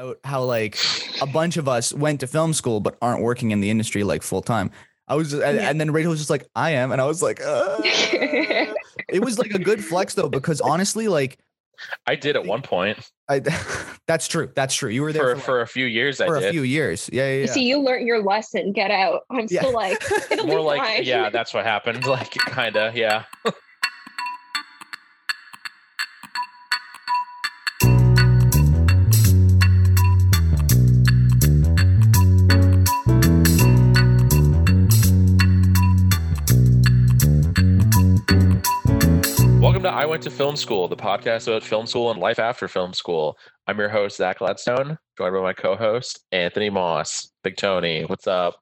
about how like a bunch of us went to film school but aren't working in the industry like full time. I was, just, and, Yeah. and then Rachel was just like, "I am," and I was like, uh. "It was like a good flex though, because honestly, like, I did at one point I, that's true. That's true. You were there for for, for a few years. for a did. few years. Yeah, yeah, yeah. See, you learned your lesson. Get out. I'm Yeah. still like, it'll More be like, fine. yeah, that's what happened. Like, kinda, yeah. To I Went to Film School, the podcast about film school and life after film school. I'm your host, Zach Gladstone, joined by my co host, Anthony Moss. Big Tony, what's up?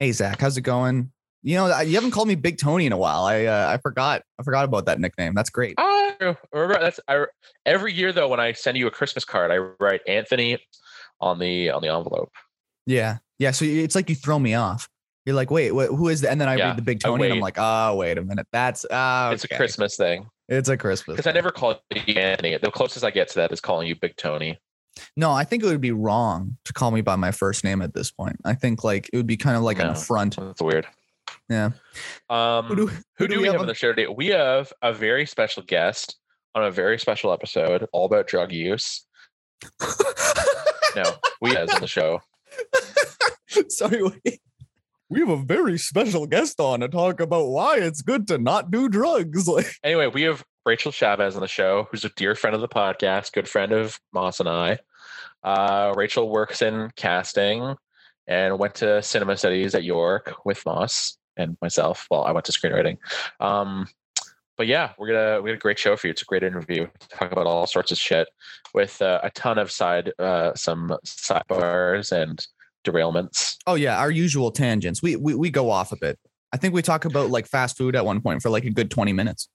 Hey Zach, how's it going? You know, you haven't called me Big Tony in a while. I uh, I forgot. I forgot about that nickname. That's great. I remember that's I, every year though when I send you a Christmas card, I write Anthony on the on the envelope. Yeah, yeah. So it's like you throw me off. You're like, wait, what, who is the? And then I Yeah, read the Big Tony, and I'm like, oh, wait a minute. That's uh, It's a Christmas thing It's a Christmas. because I never call you Anthony. The closest I get to that is calling you Big Tony. No, I think it would be wrong to call me by my first name at this point. I think like it would be kind of like an affront. That's weird. Yeah. Um, Who do, who do we have on on- the show today? We have a very special guest on a very special episode all about drug use. No, we has on the show. Sorry, wait. We have a very special guest on to talk about why it's good to not do drugs. Like, Anyway, we have Rachel Chavez on the show, who's a dear friend of the podcast, good friend of Moss and I. Uh, Rachel works in casting and went to cinema studies at York with Moss and myself. Well, I went to screenwriting. Um, but yeah, we're gonna we got a great show for you. It's a great interview. Talk about all sorts of shit with uh, a ton of side uh, some sidebars and derailments. oh yeah, our usual tangents. We, we we go off a bit. I think we talk about like fast food at one point for like a good 20 minutes.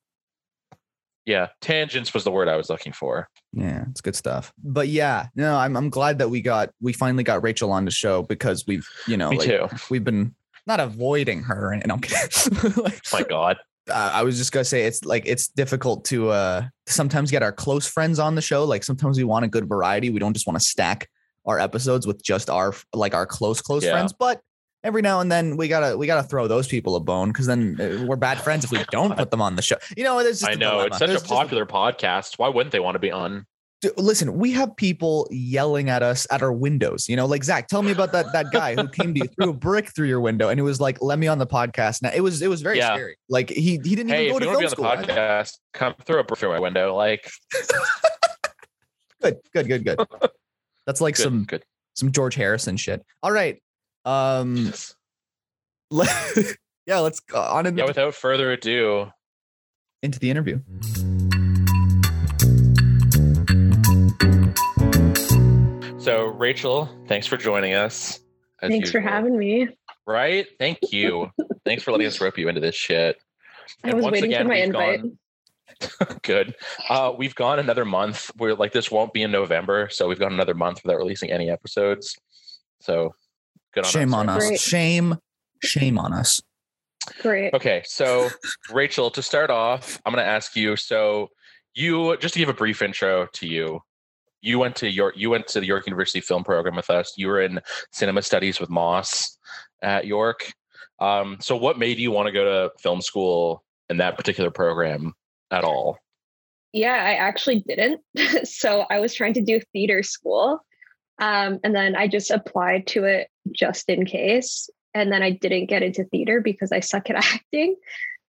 Yeah, tangents was the word I was looking for. Yeah, it's good stuff. But yeah, no, I'm I'm glad that we got we finally got Rachel on the show because we've you know Me like, too. we've been not avoiding her and I'm like, My God. I was just gonna say it's like it's difficult to uh sometimes get our close friends on the show. Like sometimes we want a good variety. We don't just want to stack our episodes with just our like our close close Yeah. friends. But every now and then we gotta we gotta throw those people a bone because then uh, we're bad friends if we don't put them on the show. You know, it's just I a know dilemma. it's such There's a popular podcast. Why wouldn't they want to be on? Listen, we have people yelling at us at our windows. You know, like Zach, tell me about that that guy who came to you, threw a brick through your window, and it was like, "Let me on the podcast." Now it was it was very Yeah. scary. Like he he didn't Hey, even go to film be on the school. podcast, come throw a brick through my window. Like Good, good, good, good. That's like good, some good. some George Harrison shit. All right, um, let, yeah, let's go on into, Yeah. Without further ado, into the interview. so Rachel, thanks for joining us. as Thanks for having me. Right? Thank you. thanks for letting us rope you into this shit. I And was once waiting again, for my invite. gone- Good. Uh, we've gone another month. We're like this won't be in November, so we've gone another month without releasing any episodes. So good on Shame us. on us. Great. Shame, shame on us. Great. Okay, so Rachel, to start off, I'm going to ask you. So, you just to give a brief intro to you, you went to York. You went to the York University Film Program with us. You were in cinema studies with Moss at York. Um, so, what made you want to go to film school in that particular program at all? Yeah, I actually didn't. so I was trying to do theater school. Um, and then I just applied to it just in case. And then I didn't get into theater because I suck at acting.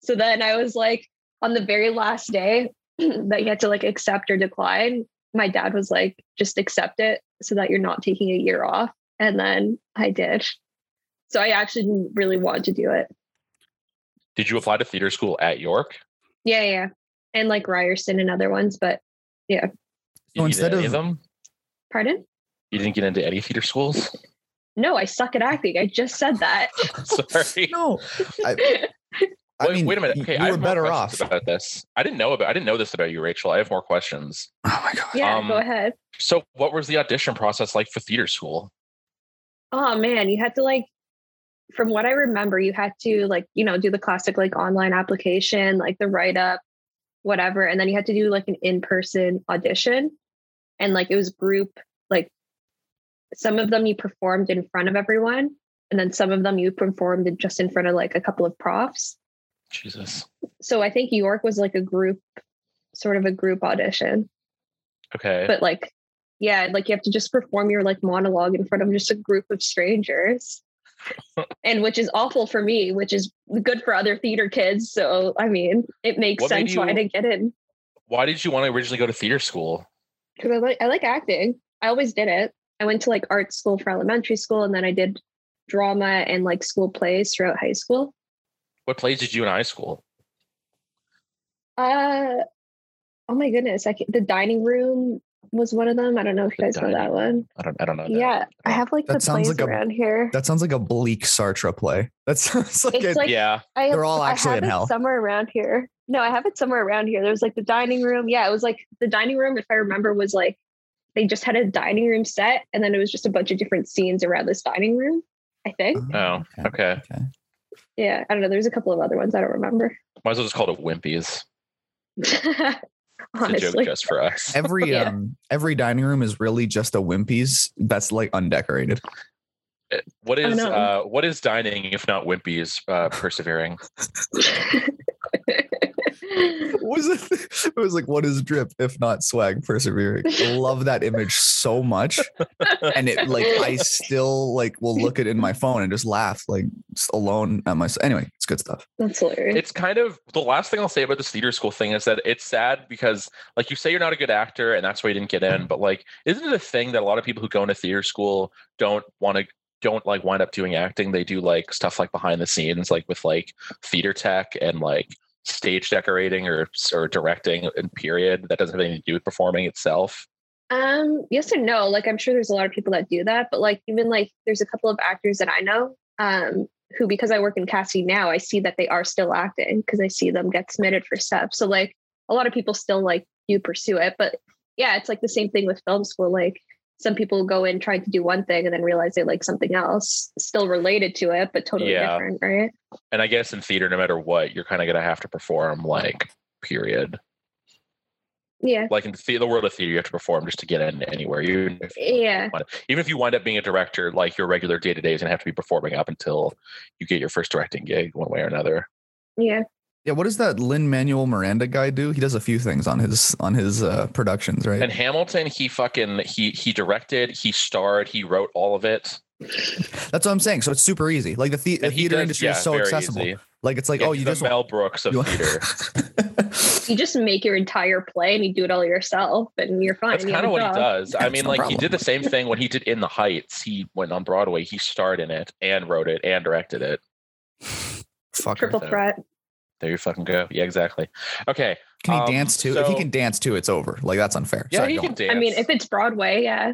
So then I was like, on the very last day that you had to like accept or decline, my dad was like, just accept it so that you're not taking a year off. And then I did. So I actually didn't really want to do it. Did you apply to theater school at York? Yeah, yeah. And like Ryerson and other ones, but yeah. So didn't instead get any of- them, pardon? you didn't get into any theater schools. No, I suck at acting. I just said that. Sorry. No, I, I wait, mean, wait a minute. Okay, you I were have more better off. about this. I didn't know about. I didn't know this about you, Rachel. I have more questions. Oh my god. yeah, Um, go ahead. So, what was the audition process like for theater school? Oh man, you had to like from what I remember, you had to like, you know, do the classic like online application, like the write up, whatever. And then you had to do like an in person audition. And like it was group, like some of them you performed in front of everyone, and then some of them you performed just in front of like a couple of profs. Jesus. So I think York was like a group, sort of a group audition, Okay. but like, yeah, like you have to just perform your like monologue in front of just a group of strangers. And which is awful for me, which is good for other theater kids. So I mean, it makes What sense why you- didn't get in. Why did you want to originally go to theater school? because I like I like acting. I always did it. I went to like art school for elementary school, and then I did drama and like school plays throughout high school. What plays did you in high school? Uh, oh my goodness! I can, the dining room was one of them. I don't know if you guys know that one. I don't. I don't know. that. Yeah, I have like That the sounds plays like a- around here. That sounds like a bleak Sartre play. That sounds like, It's a, like Yeah. I they're all I actually have in it hell. somewhere around here. No, I have it somewhere around here. There was like the dining room. Yeah, it was like the dining room. If I remember, was like they just had a dining room set, and then it was just a bunch of different scenes around this dining room. I think. Oh. oh okay. Yeah, I don't know. There's a couple of other ones I don't remember. Might as well just call it Wimpies. It's a joke Honestly, just for us. Every Yeah. um every dining room is really just a Wimpy's that's like undecorated. What is uh what is dining if not Wimpies uh persevering? What was it? It was like, what is drip if not swag persevering? I love that image so much. And it like I still like will look at it in my phone and just laugh like just alone at myself. Anyway, it's good stuff. That's hilarious. It's kind of the last thing I'll say about this theater school thing is that it's sad because like you say you're not a good actor and that's why you didn't get in, but like isn't it a thing that a lot of people who go into theater school don't want to don't like wind up doing acting? They do like stuff like behind the scenes, like with like theater tech and like stage decorating or or directing in period that doesn't have anything to do with performing itself. Um, yes and no. Like I'm sure there's a lot of people that do that, but like even like there's a couple of actors that I know um who because I work in casting now, I see that they are still acting because I see them get submitted for stuff. So like a lot of people still like do pursue it. But yeah, it's like the same thing with film school. Like some people go in trying to do one thing and then realize they like something else still related to it, but totally Yeah. different, right? And I guess in theater, no matter what, you're kind of gonna have to perform like period. Yeah. Like in the, the world of theater, you have to perform just to get in anywhere. You Yeah. even if you wind up being a director, like your regular day to day is gonna have to be performing up until you get your first directing gig, one way or another. Yeah. Yeah, what does that Lin Manuel Miranda guy do? He does a few things on his on his uh, productions, right? And Hamilton, he fucking he he directed, he starred, he wrote all of it. That's what I'm saying. So it's super easy. Like the, the- the theater does- industry yeah, is so accessible. easy. Like it's like, Yeah, oh, you the just Mel Brooks of you- theater. You just make your entire play and you do it all yourself and you're fine. That's kind of a what he job. does. I mean, no like he did the same thing when he did In the Heights. He went on Broadway. He starred in it and wrote it and directed it. fucker. Triple So- threat. There you fucking go. Yeah, exactly. Okay. Can he Um, dance too? if he can dance too, it's over. Like that's unfair. Yeah, Sorry, he can dance. I mean, if it's Broadway, yeah.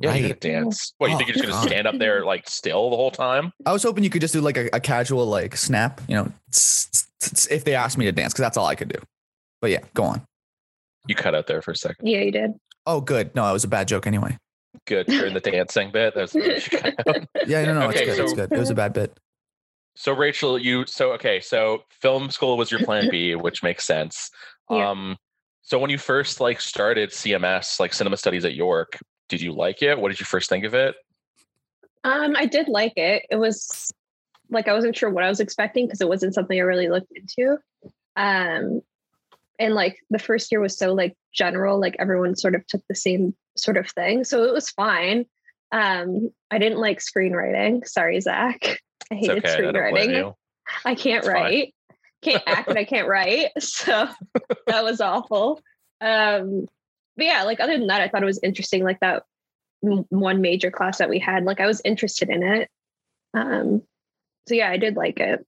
yeah, he Right. can dance. What you think Oh, you're just gonna God. stand up there like still the whole time? I was hoping you could just do like a, a casual like snap, you know, if they asked me to dance, because that's all I could do. But yeah, go on. You cut out there for a second. Yeah, you did. Oh, good. No, it was a bad joke anyway. Good during the dancing bit. That's what you should cut out. Yeah, no, no, Okay, it's good. it's good. It was a bad bit. So Rachel, you so okay. So film school was your plan B, which makes sense. Yeah. Um, so when you first like started CMS, like cinema studies at York, did you like it? What did you first think of it? Um, I did like it. It was like I wasn't sure what I was expecting because it wasn't something I really looked into. Um, and like the first year was so like general, like everyone sort of took the same sort of thing, so it was fine. Um, I didn't like screenwriting. Sorry, Zach. I hated okay. I don't blame screenwriting. you. I can't It's fine. write. Can't act and I can't write. So that was awful. Um, but yeah, like other than that, I thought it was interesting. Like that one major class that we had, like I was interested in it. Um, so yeah, I did like it.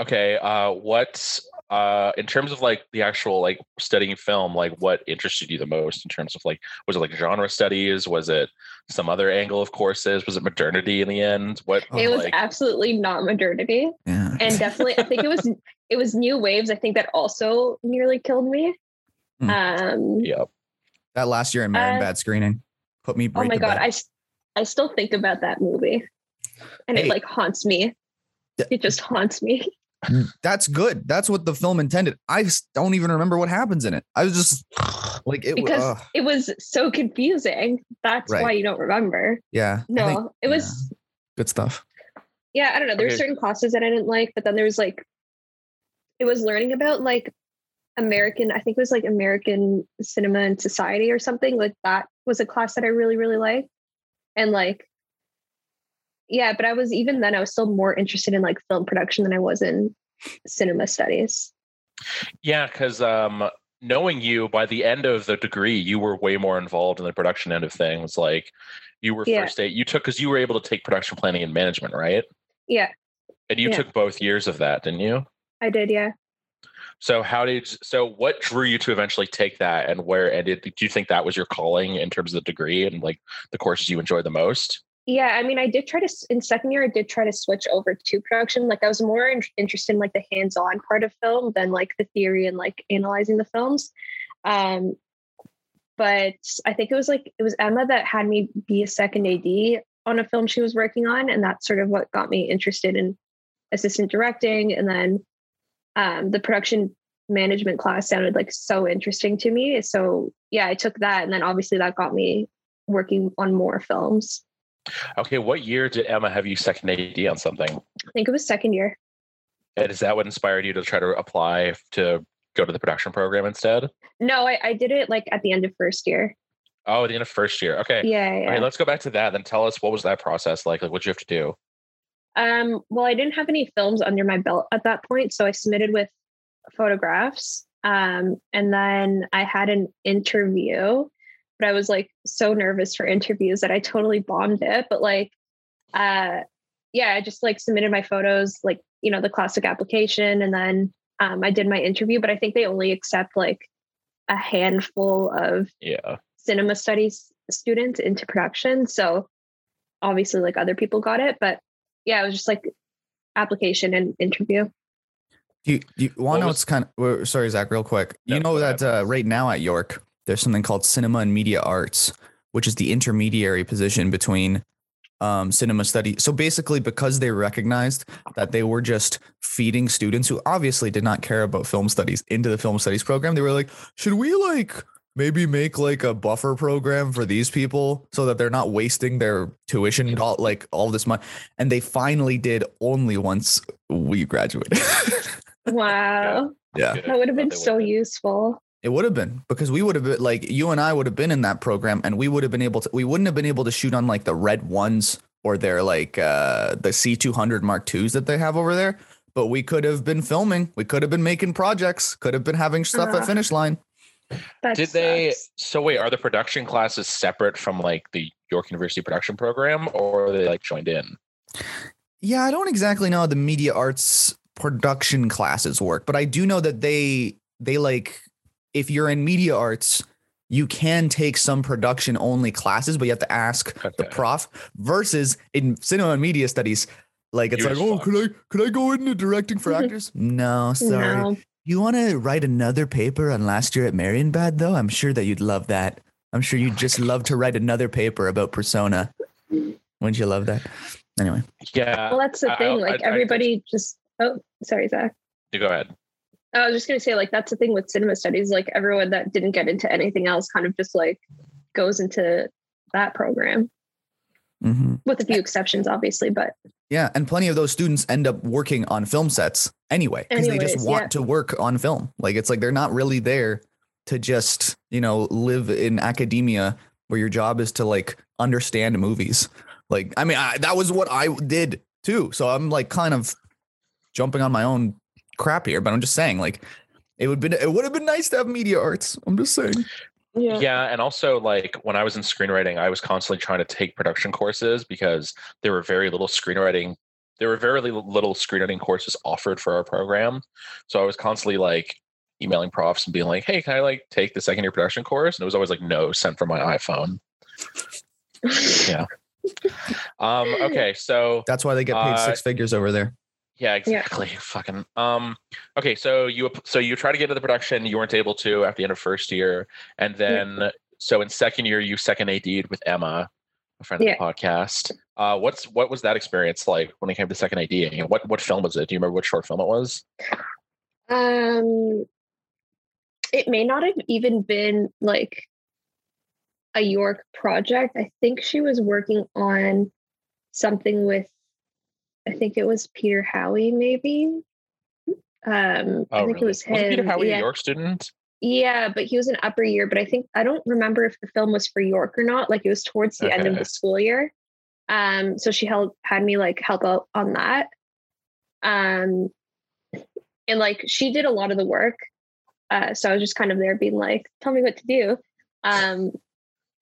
Okay. Uh, what uh, in terms of like the actual like studying film, like what interested you the most in terms of like was it like genre studies? Was it some other angle of courses? Was it modernity in the end? What it was like, absolutely not modernity, Yeah. and definitely, I think it was it was new waves. I think that also nearly killed me. Hmm. Um, yeah. that last year in Marion Uh, Bad screening put me back. oh my god, bed. I still think about that movie, and Hey. it like haunts me. It just haunts me. That's good. That's what the film intended. I don't even remember what happens in it. I was just like it. because uh, it was so confusing. That's Right. why you don't remember. yeah. No, think- it was good stuff. yeah, I don't know. There Okay. were certain classes that I didn't like, but then there was like it was learning about like American, I think it was like American cinema and society or something. Like that was a class that I really, really liked. And like yeah, but I was even then I was still more interested in like film production than I was in cinema studies. Yeah, because um, knowing you, by the end of the degree, you were way more involved in the production end of things. Like you were Yeah. first aid, you took because you were able to take production planning and management, right? Yeah, And you Yeah. took both years of that, didn't you? I did, yeah. So how did so what drew you to eventually take that and where and did, do you think that was your calling in terms of the degree and like the courses you enjoyed the most? Yeah, I mean, I did try to in second year. I did try to switch over to production. Like, I was more in- interested in like the hands-on part of film than like the theory and like analyzing the films. Um, but I think it was like it was Emma that had me be a second AD on a film she was working on, and that's sort of what got me interested in assistant directing. And then um, the production management class sounded like so interesting to me. So yeah, I took that, and then obviously that got me working on more films. Okay, what year did Emma have you second AD on something? I think it was second year. And is that what inspired you to try to apply to go to the production program instead? No, I, I did it like at the end of first year. Oh, at the end of first year. Okay. Yeah, yeah. Okay, let's go back to that. Then tell us what was that process like? Like, what did you have to do? Um, well, I didn't have any films under my belt at that point, so I submitted with photographs. Um, and then I had an interview, but I was like so nervous for interviews that I totally bombed it. But like, uh, yeah, I just like submitted my photos, like you know, the classic application, and then um, I did my interview. But I think they only accept like a handful of Yeah. cinema studies students into production. So obviously like other people got it, but yeah, it was just like application and interview. Do you, do you want What to know was- what's kind of sorry, Zach, real quick. You know that uh, right now at York, there's something called cinema and media arts, which is the intermediary position between um, cinema study. So basically, because they recognized that they were just feeding students who obviously did not care about film studies into the film studies program, they were like, should we like maybe make like a buffer program for these people so that they're not wasting their tuition all, like all this money? And they finally did only once we graduated. Wow. yeah. Good. That would have been so useful. It would have been because we would have been like you and I would have been in that program and we would have been able to we wouldn't have been able to shoot on like the red ones or their like uh the C200 Mark 2s that they have over there but we could have been filming we could have been making projects could have been having stuff Ah. at finish line That Did they? So wait, are the production classes separate from like the York University production program, or are they like joined in? Yeah, I don't exactly know how the media arts production classes work, but I do know that they they like if you're in media arts, you can take some production only classes, but you have to ask the prof versus in cinema and media studies like it's You're like, "Oh, fucked. could I could I go into directing for actors?" no, sorry. No. You want to write another paper on last year at Marienbad though? I'm sure that you'd love that. I'm sure you'd just love to write another paper about persona. Wouldn't you love that? Anyway. Yeah. Well, that's the thing. I- Like I- I- everybody just, oh, sorry, Zach. You go ahead. I was just going to say, like, that's the thing with cinema studies. Like, everyone that didn't get into anything else kind of just like goes into that program Mhm. with a few exceptions, obviously. But Yeah, and plenty of those students end up working on film sets anyway because they just want yeah. to work on film. Like it's like they're not really there to just, you know, live in academia where your job is to like understand movies. Like I mean, I, that was what I did too. So I'm like kind of jumping on my own crap here, but I'm just saying like it would been it would have been nice to have media arts. I'm just saying. Yeah. yeah, and also like when I was in screenwriting, I was constantly trying to take production courses because there were very little screenwriting. There were very little screenwriting courses offered for our program, so I was constantly like emailing profs and being like, "Hey, can I like take the second year production course?" And it was always like, "No," sent from my iPhone. Yeah. Um, okay, so That's why they get paid Uh, six figures over there. Yeah, exactly. Fucking. Um. Okay, so you so you try to get into the production, you weren't able to after the end of first year, and then so in second year you second AD'd with Emma, a friend of the podcast. Uh, what's what was that experience like when it came to second ADing? And what what film was it? Do you remember what short film it was? Um, it may not have even been like a York project. I think she was working on something with, I think it was Peter Howie, maybe. Um, I Oh, think really? it was him. Wasn't Peter Howie yeah. a York student? Yeah, but he was an upper year. But I think I don't remember if the film was for York or not. Like it was towards the end of the school year. Um, so she held had me like help out on that. Um, and like she did a lot of the work. Uh, so I was just kind of there being like, tell me what to do. Um,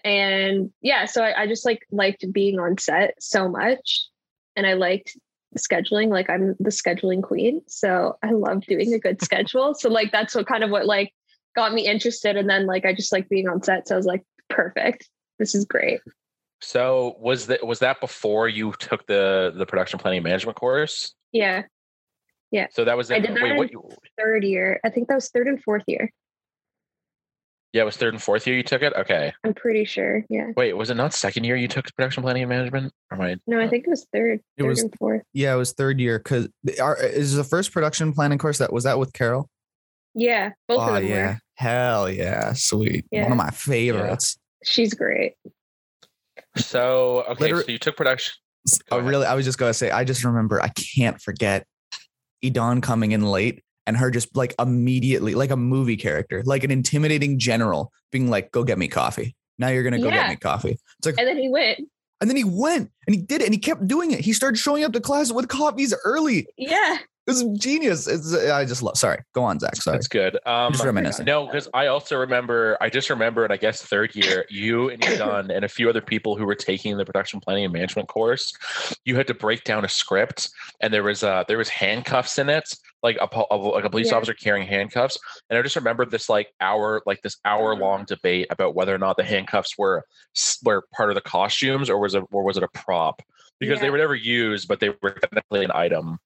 and yeah, so I, I just like liked being on set so much. And I liked scheduling. Like I'm the scheduling queen. So I love doing a good schedule. So like that's what kind of what like got me interested. And then like I just like being on set. So I was like, perfect. This is great. So was that was that before you took the the production planning and management course? Yeah. Yeah so that was I did that wait, in- what, Third year. I think that was third and fourth year. Yeah, it was third and fourth year you took it. Okay, I'm pretty sure. Yeah. wait, was it not second year you took production planning and management? Or am I? No, I think it was third. It third was- and fourth. Yeah, it was third year because is the first production planning course that was that with Carol? Yeah. Both of oh them yeah, were. hell yeah, sweet. Yeah. One of my favorites. She's great. So okay, Liter- so you took production. Go I ahead. really, I was just gonna say, I just remember, I can't forget Edon coming in late and her just like immediately, like a movie character, like an intimidating general, being like, "Go get me coffee." Now you're gonna go Yeah. get me coffee. It's like, And then he went. and then he went and he did it and he kept doing it. He started showing up to class with coffees early. Yeah. This is genius. It's I just love. Sorry, go on, Zach. Sorry. it's good. Um, Just reminiscing. No, because I also remember, I just remember, and I guess third year, you and your son and a few other people who were taking the production planning and management course, you had to break down a script, and there was uh there was handcuffs in it, like a po- like a police Yeah. officer carrying handcuffs, and I just remember this like hour, like this hour long debate about whether or not the handcuffs were were part of the costumes or was it or was it a prop because they were never used, but they were technically an item.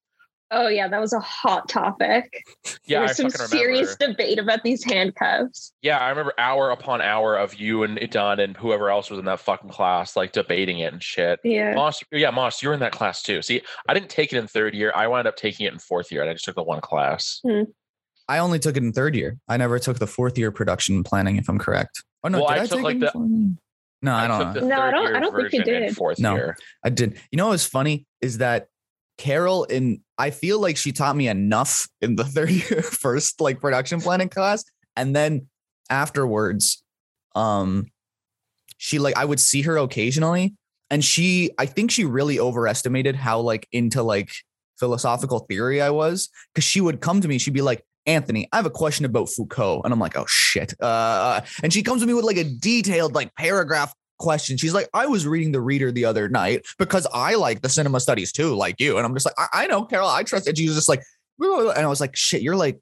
Oh yeah, that was a hot topic. Yeah, there I was some serious remember. debate about these handcuffs. Yeah, I remember hour upon hour of you and Don and whoever else was in that fucking class, like debating it and shit. Yeah. Moss, yeah, Moss, you were in that class too. See, I didn't take it in third year. I wound up taking it in fourth year, and I just took the one class. Hmm. I only took it in third year. I never took the fourth year production planning, if I'm correct. Oh no, Well, did I I, took, take like, it in the- fourth? No, I, don't know. No, I don't- I don't think you did. Fourth No. year. I did. You know what's funny is that Carol in I feel like she taught me enough in the third year first like production planning class, and then afterwards, um, she like I would see her occasionally, and she I think she really overestimated how like into like philosophical theory I was because she would come to me, she'd be like. Anthony, I have a question about Foucault. And I'm like, oh shit. Uh, and she comes to me with like a detailed, like paragraph question. She's like, I was reading the reader the other night because I like the cinema studies too, like you. And I'm just like, I, I know, Carol, I trust it. She was just like, and I was like, shit, you're like,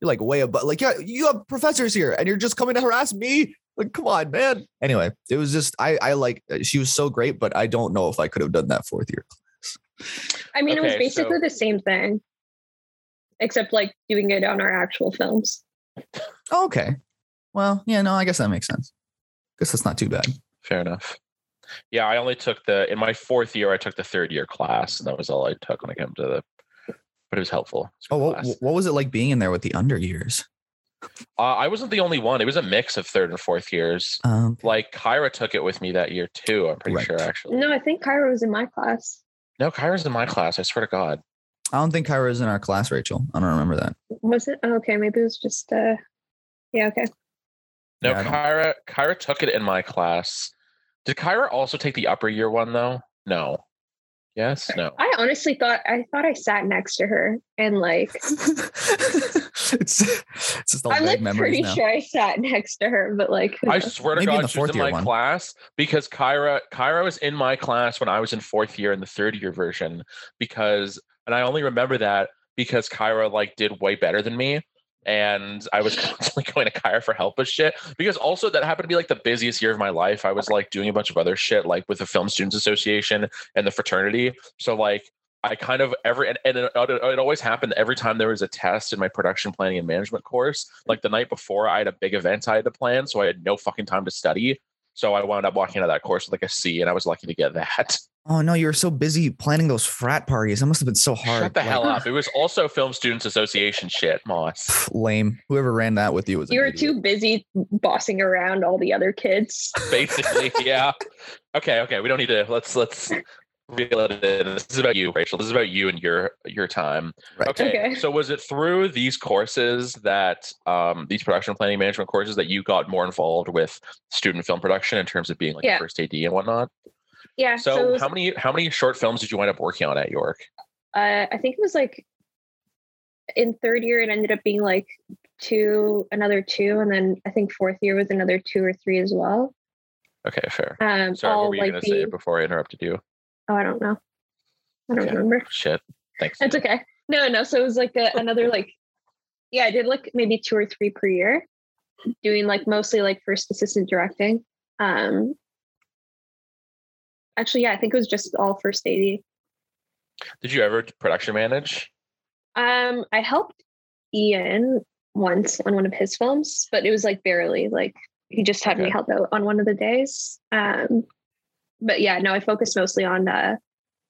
you're like way above, like, yeah, you have professors here and you're just coming to harass me. Like, come on, man. Anyway, it was just, I, I like, she was so great, but I don't know if I could have done that fourth year. Class. I mean, it was basically so- the same thing, except like doing it on our actual films. Oh, okay. Well, yeah, no, I guess that makes sense. Guess that's not too bad. Fair enough. Yeah, I only took the in my fourth year. I took the third year class, and that was all I took when I came to the. But it was helpful. It was Oh, what, what was it like being in there with the under years? Uh, I wasn't the only one. It was a mix of third and fourth years. Um, Like Kyra took it with me that year too. I'm pretty Right. sure actually. No, I think Kyra was in my class. No, Kyra's in my class. I swear to God. I don't think Kyra was in our class, Rachel. I don't remember that. Was it? Oh, okay, maybe it was just. uh Yeah. Okay. No, Yeah, I Kyra. Kyra took it in my class. Did Kyra also take the upper year one though? No. Yes. No. I honestly thought I thought I sat next to her and like it's it's just all I'm like memories pretty now. sure I sat next to her, but like I swear to Maybe God, the she was in my one. class because Kyra Kyra was in my class when I was in fourth year in the third year version because and I only remember that because Kyra like did way better than me. And I was constantly going to Kyra for help with shit because also that happened to be like the busiest year of my life. I was like doing a bunch of other shit like with the Film Students Association and the fraternity. So like I kind of every and, and it, it always happened every time there was a test in my production planning and management course. Like the night before, I had a big event I had to plan, so I had no fucking time to study. So I wound up walking out of that course with like a C, and I was lucky to get that. Oh no, you were so busy planning those frat parties. That must have been so hard. Shut the Like, hell up. It was also Film Students Association shit, Moss. Lame. Whoever ran that with you was. You were idiot. too busy bossing around all the other kids. Basically, yeah. Okay, okay. We don't need to let's let's reel it in. This is about you, Rachel. This is about you and your your time. Right. Okay. Okay. So was it through these courses that um these production planning management courses that you got more involved with student film production in terms of being like Yeah. a first AD and whatnot? Yeah. So, So, was- how many how many short films did you wind up working on at York? uh, I think it was like in third year, it ended up being like two, another two, and then I think fourth year was another two or three as well. Okay, fair. Um, Sorry, what were you like gonna the, say before I interrupted you? oh, I don't know. I don't Okay. remember. Shit. Thanks. It's okay. No, no. So it was like a, another like, yeah, I did like maybe two or three per year, doing like mostly like first assistant directing. Um, actually, yeah, I think it was just all first AD. Did you ever production manage? Um, I helped Ian once on one of his films, but it was like barely. Like he just had me help out on one of the days. Um, but yeah, no, I focused mostly on uh,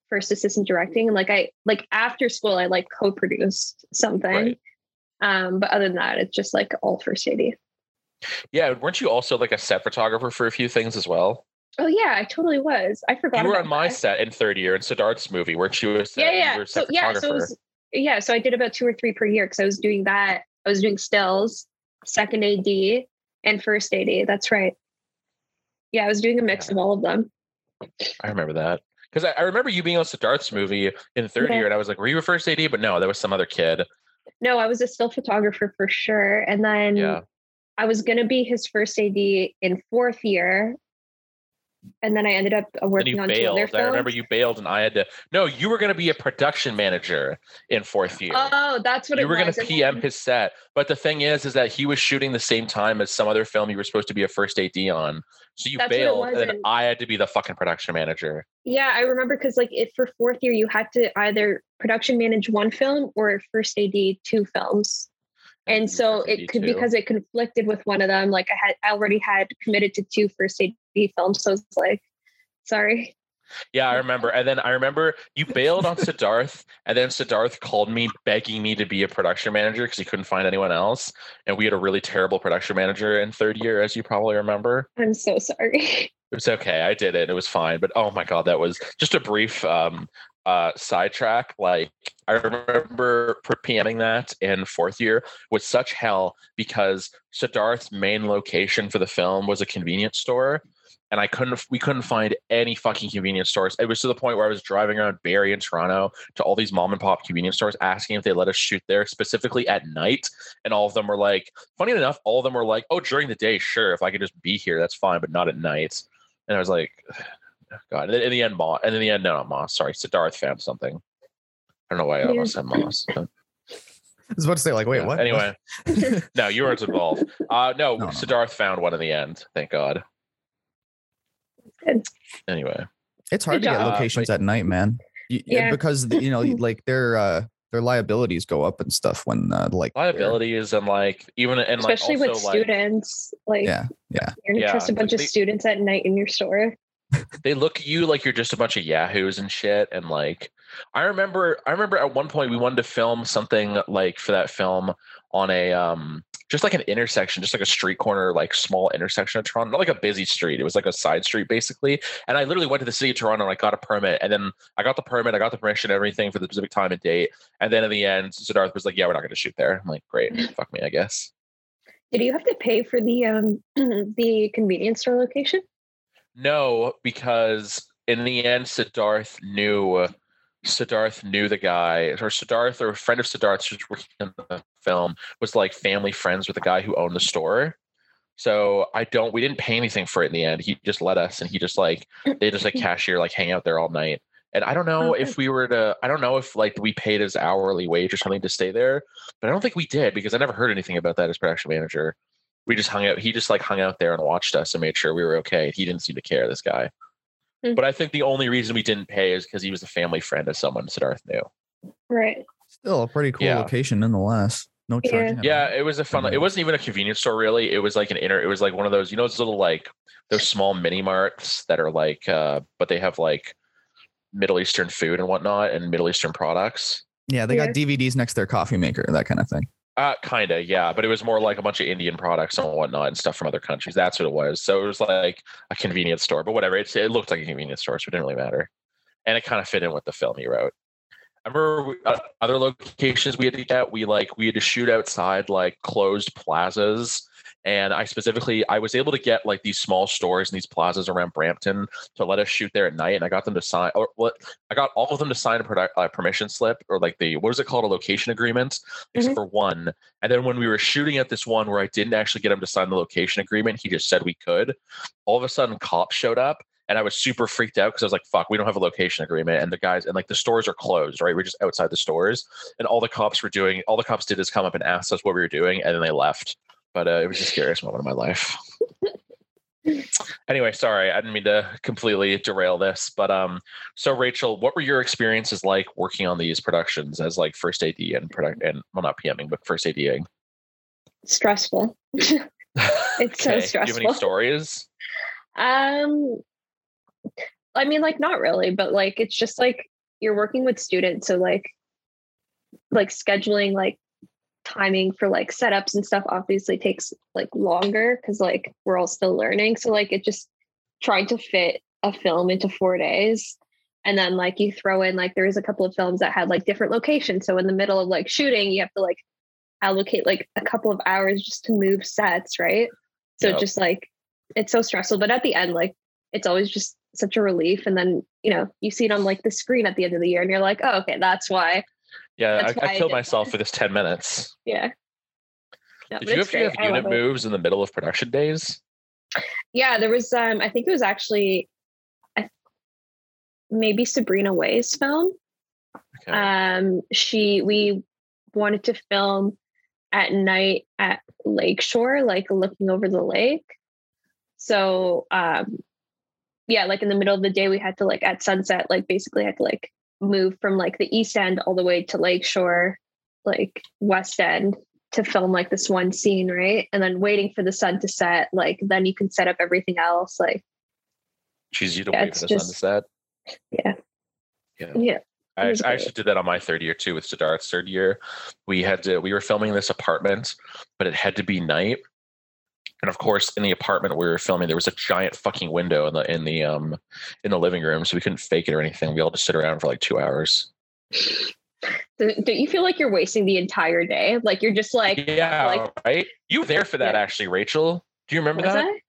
first assistant directing, and like I like after school, I like co-produced something. Right. Um, but other than that, it's just like all first AD. Yeah, weren't you also like a set photographer for a few things as well? Oh yeah, I totally was. I forgot. You were on my that. set in third year in Siddharth's movie, weren't you? A Yeah, yeah. were So yeah, so was, yeah, so I did about two or three per year because I was doing that. I was doing stills, second AD, and first AD. That's right. Yeah, I was doing a mix Yeah. of all of them. I remember that because I, I remember you being on Siddharth's movie in third Yeah. year, and I was like, "Were you a first AD?" But no, that was some other kid. No, I was a still photographer for sure, and then Yeah, I was gonna be his first AD in fourth year, and then I ended up uh, working on two bailed. other I remember you bailed, and I had to. No, you were going to be a production manager in fourth year. Oh, that's what you were going to PM his set, but the thing is, is that he was shooting the same time as some other film you were supposed to be a first AD on. So you That's bailed, and then I had to be the fucking production manager. Yeah, I remember because like if for fourth year you had to either production manage one film or first AD two films. And so it could because it conflicted with one of them. Like I had I already had committed to two first AD films. So it's like, sorry. Yeah, I remember. And then I remember you bailed on Siddharth, and then Siddharth called me begging me to be a production manager because he couldn't find anyone else. And we had a really terrible production manager in third year, as you probably remember. I'm so sorry. It was okay. I did it. It was fine. But oh my god, that was just a brief um uh sidetrack. Like I remember PMing that in fourth year was such hell because Siddharth's main location for the film was a convenience store. And I couldn't we couldn't find any fucking convenience stores. It was to the point where I was driving around Barrie and Toronto to all these mom and pop convenience stores asking if they let us shoot there specifically at night. And all of them were like, funny enough, all of them were like, oh, during the day, sure, if I could just be here, that's fine, but not at night. And I was like, oh, God. And in the end, Ma, And in the end, no, Moss. Sorry, Siddharth found something. I don't know why I Yeah. almost said Moss. but, I was about to say, like, wait, yeah. what? Anyway, no, you weren't involved. Uh, no, No, no. Siddharth found one in the end. Thank God. Good. Anyway, it's hard Good to get job. locations at night, man. You- Yeah. because you know, like their uh their liabilities go up and stuff when uh, like liabilities and like even and like Especially also with like students. Like Yeah, yeah. you're gonna Yeah, trust a bunch like of students at night in your store. They look at you like you're just a bunch of yahoos and shit and like i remember i remember at one point we wanted to film something like for that film on a um just like an intersection just like a street corner like small intersection of toronto not like a busy street it was like a side street basically. And i literally went to the city of toronto and i got a permit and then i got the permit i got the permission and everything for the specific time and date and then in the end siddharth was like yeah we're not going to shoot there. I'm like great fuck me i guess. Did you have to pay for the um the convenience store location? No, because in the end, Siddharth knew Siddharth knew the guy, or Siddharth, or a friend of Siddharth's who's working in the film, was like family friends with the guy who owned the store. So I don't. We didn't pay anything for it in the end. He just let us, and he just like they just like cashier like hang out there all night. And I don't know if we were to. I don't know if like we paid his hourly wage or something to stay there, but I don't think we did because I never heard anything about that as production manager. We just hung out. He just like hung out there and watched us and made sure we were okay. He didn't seem to care. This guy. Hmm. But I think the only reason we didn't pay is because he was a family friend of someone Siddharth knew. Right. still a pretty cool Yeah. location nonetheless. No Yeah. charging. Yeah, it was a fun. It wasn't even a convenience store really. It was like an inner. It was like one of those. You know, those little like those small mini marts that are like, uh but they have like Middle Eastern food and whatnot and Middle Eastern products. Yeah, they got DVDs next to their coffee maker, that kind of thing. Uh, kind of, yeah, but it was more like a bunch of Indian products and whatnot and stuff from other countries. That's what it was. So it was like a convenience store, but whatever. It's, it looked like a convenience store, so it didn't really matter. And it kind of fit in with the film he wrote. I remember we, uh, other locations we had to get. We like we had to shoot outside like closed plazas and I specifically I was able to get like these small stores and these plazas around Brampton to let us shoot there at night, and I got them to sign or what I got all of them to sign a product, uh, permission slip or like the what is it called a location agreement, except mm-hmm. for one. And then when we were shooting at this one where I didn't actually get him to sign the location agreement, he just said we could. All of a sudden, cops showed up and I was super freaked out because I was like, "Fuck, we don't have a location agreement," and the guys and like the stores are closed, right? We're just outside the stores, and all the cops were doing, all the cops did is come up and ask us what we were doing, and then they left but uh, it was the scariest moment of my life. anyway, sorry, I didn't mean to completely derail this, but um, so Rachel, what were your experiences like working on these productions as like first AD and product and well, not PMing, but first ADing? Stressful. it's okay. so stressful. Do you have any stories? Um, I mean, like not really, but like it's just like you're working with students, so like like scheduling like timing for like setups and stuff obviously takes like longer because like we're all still learning. So like it just trying to fit a film into four days. And then like you throw in like there is a couple of films that had like different locations. So in the middle of like shooting, you have to like allocate like a couple of hours just to move sets, right? So yep. just like it's so stressful. But at the end, like it's always just such a relief. And then, you know, you see it on like the screen at the end of the year and you're like, oh, okay, that's why yeah, I, I, killed I myself that. for this 10 minutes. Yeah. No, Did you have to have unit moves in the middle of production days? Yeah, there was um I think it was actually I, maybe Sabrina Way's film. Okay. Um she we wanted to film at night at Lakeshore, like looking over the lake. So um yeah, like in the middle of the day we had to like at sunset, like basically had to like move from like the east end all the way to lakeshore like west end to film like this one scene right? And then waiting for the sun to set like then you can set up everything else like she's you to yeah, wait for the just, sun to set. Yeah. Yeah. Yeah. I, I, actually did that on my third year too with Siddharth's third year. We had to we were filming this apartment, but it had to be night. And of course, in the apartment we were filming, there was a giant fucking window in the in the um in the living room, so we couldn't fake it or anything. We all just sit around for like two hours. Don't you feel like you're wasting the entire day? Like you're just like yeah, like, right. You were there for that yeah. actually, Rachel. Do you remember was that? I?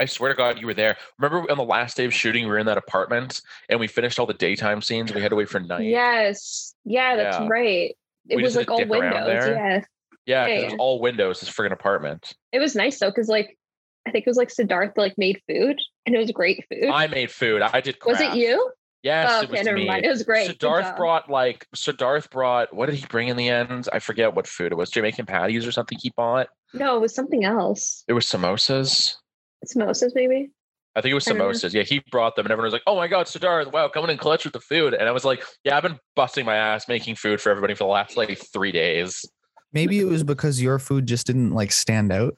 I swear to God, you were there. Remember on the last day of shooting, we were in that apartment and we finished all the daytime scenes. And we had to wait for night. Yes, yeah, that's yeah. right. It we was like all windows. Yeah, yeah, hey. it was all windows. This friggin' apartment. It was nice though, because like I think it was like Siddharth like made food, and it was great food. I made food. I did. Craft. Was it you? Yes, oh, okay, it was never me. mind. It was great. Siddharth brought like Siddharth brought what did he bring in the end? I forget what food it was. Jamaican patties or something he bought. No, it was something else. It was samosas. Samosas, maybe. I think it was samosas. Yeah, he brought them, and everyone was like, "Oh my god, Siddharth! Wow, coming in clutch with the food." And I was like, "Yeah, I've been busting my ass making food for everybody for the last like three days." Maybe it was because your food just didn't like stand out.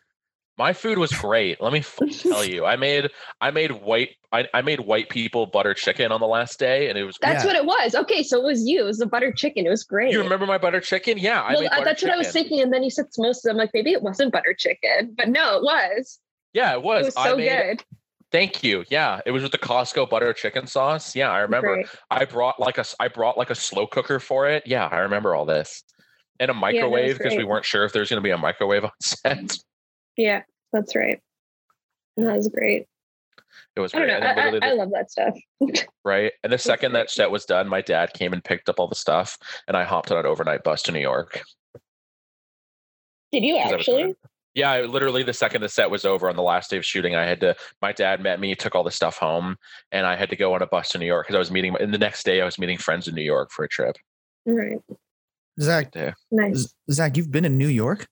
My food was great. Let me tell you, I made I made white I, I made white people butter chicken on the last day, and it was. That's yeah. what it was. Okay, so it was you. It was the butter chicken. It was great. You remember my butter chicken? Yeah, I well, uh, that's chicken. what I was thinking. And then you said samosas. I'm like, maybe it wasn't butter chicken, but no, it was. Yeah, it was. It was so made, good. Thank you. Yeah, it was with the Costco butter chicken sauce. Yeah, I remember. Great. I brought like a I brought like a slow cooker for it. Yeah, I remember all this and a microwave because yeah, we weren't sure if there's going to be a microwave on set. Yeah, that's right. That was great. It was great. I, I, I, I love that stuff. right. And the second that set was done, my dad came and picked up all the stuff, and I hopped on an overnight bus to New York. Did you actually? Yeah, literally the second the set was over on the last day of shooting, I had to. My dad met me, took all the stuff home, and I had to go on a bus to New York because I was meeting. And the next day, I was meeting friends in New York for a trip. Right. Zach, there. nice. Zach, you've been in New York.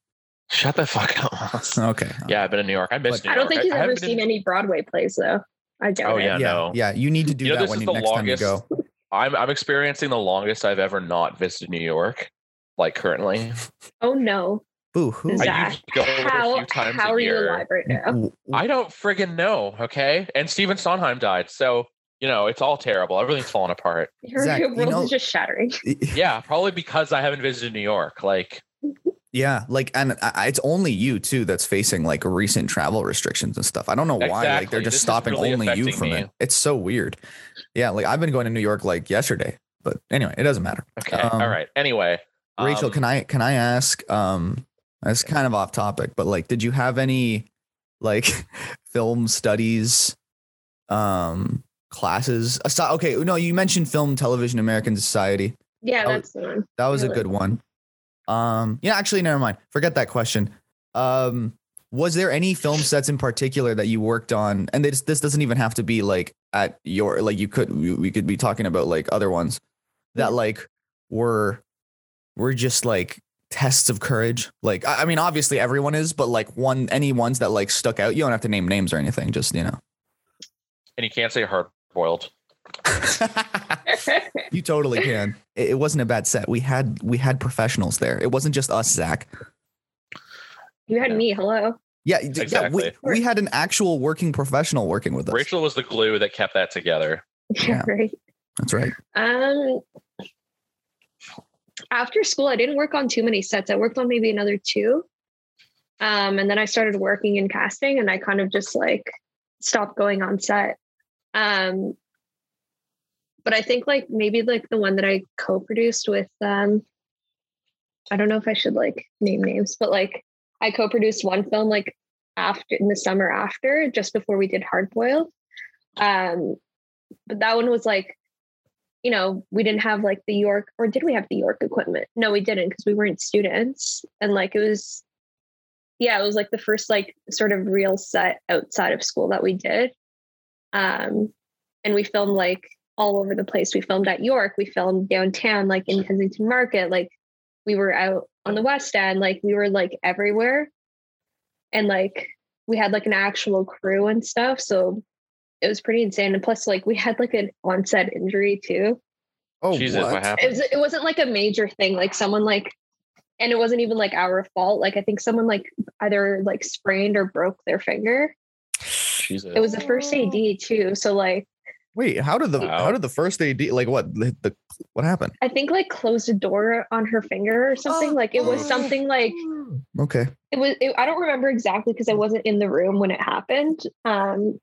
Shut the fuck up. okay. Yeah, I've been in New York. I miss. But, New I don't think he's ever seen in... any Broadway plays though. I doubt oh, it. yeah, yeah, no. Yeah, you need to do you know, that when you, next longest, time you go. I'm I'm experiencing the longest I've ever not visited New York, like currently. Oh no. Boo hoo. Zach, how, how are you alive right now? I don't friggin' know. Okay, and Stephen Sondheim died, so you know, it's all terrible. Everything's falling apart. Your, Zach, your you world know- is just shattering. Yeah, probably because I haven't visited New York. Like, Yeah, like, and I, it's only you too that's facing like recent travel restrictions and stuff. I don't know why. Like, they're just This stopping really only you from me. it. It's so weird. Yeah, like I've been going to New York like yesterday, but anyway, it doesn't matter. okay, Um, all right. Anyway, Rachel, um, can I can I ask? Um, that's kind of off topic, but like, did you have any like film studies, um, classes? Aside, okay, no, you mentioned film, television, American Society. Yeah, Oh, that's the one. That was a good one. Um, yeah, actually, never mind. Forget that question. Um, was there any film sets in particular that you worked on? And this this doesn't even have to be like at your like you could we, we could be talking about like other ones that like were were just like tests of courage. Like I, I mean, obviously everyone is, but like one any ones that like stuck out. You don't have to name names or anything. Just you know. and you can't say hard boiled. you totally can. It, it wasn't a bad set. We had we had professionals there. It wasn't just us, Zach. you had Yeah. me. Hello. Yeah, d- yeah. We, Exactly. we had an actual working professional working with us. Rachel was the glue that kept that together. Yeah, Yeah. right. That's right. Um, after school, I didn't work on too many sets. I worked on maybe another two. Um, and then I started working in casting, and I kind of just like stopped going on set. Um, but I think like maybe like the one that I co-produced with um, I don't know if I should like name names, but like I co-produced one film like after in the summer after, just before we did Hard Boiled. Um, but that one was like you know, we didn't have like the York, or did we have the York equipment? No, we didn't because we weren't students. And like it was, yeah, it was like the first like sort of real set outside of school that we did. Um, and we filmed like all over the place. We filmed at York, we filmed downtown, like in Kensington Market, like we were out on the West End, like we were like everywhere. And like we had like an actual crew and stuff. So it was pretty insane. And plus, like we had like an onset injury too. Oh, Jesus, what, It, happened? was, it wasn't like a major thing. Like someone like, and it wasn't even like our fault. Like I think someone like either like sprained or broke their finger. Jesus. It was the first AD too. So like Wait, how did the Wow. how did the first AD like what the, the what happened? I think like closed a door on her finger or something. like it was oh. something like Okay. it was. It, I don't remember exactly because I wasn't in the room when it happened. Um,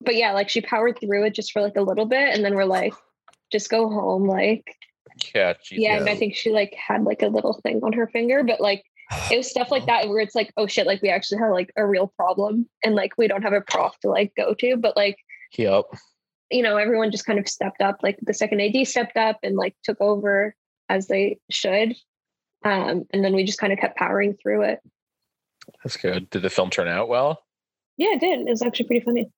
but yeah, like she powered through it just for like a little bit, and then we're like, just go home. Like yeah, Jesus. yeah, and I think she like had like a little thing on her finger, but like it was stuff like that where it's like, oh shit, like we actually have like a real problem, and like we don't have a prof to like go to, but like Yep. you know, everyone just kind of stepped up. Like the second AD stepped up and like took over as they should. Um, and then we just kind of kept powering through it. That's good. Did the film turn out well? Yeah, it did. It was actually pretty funny.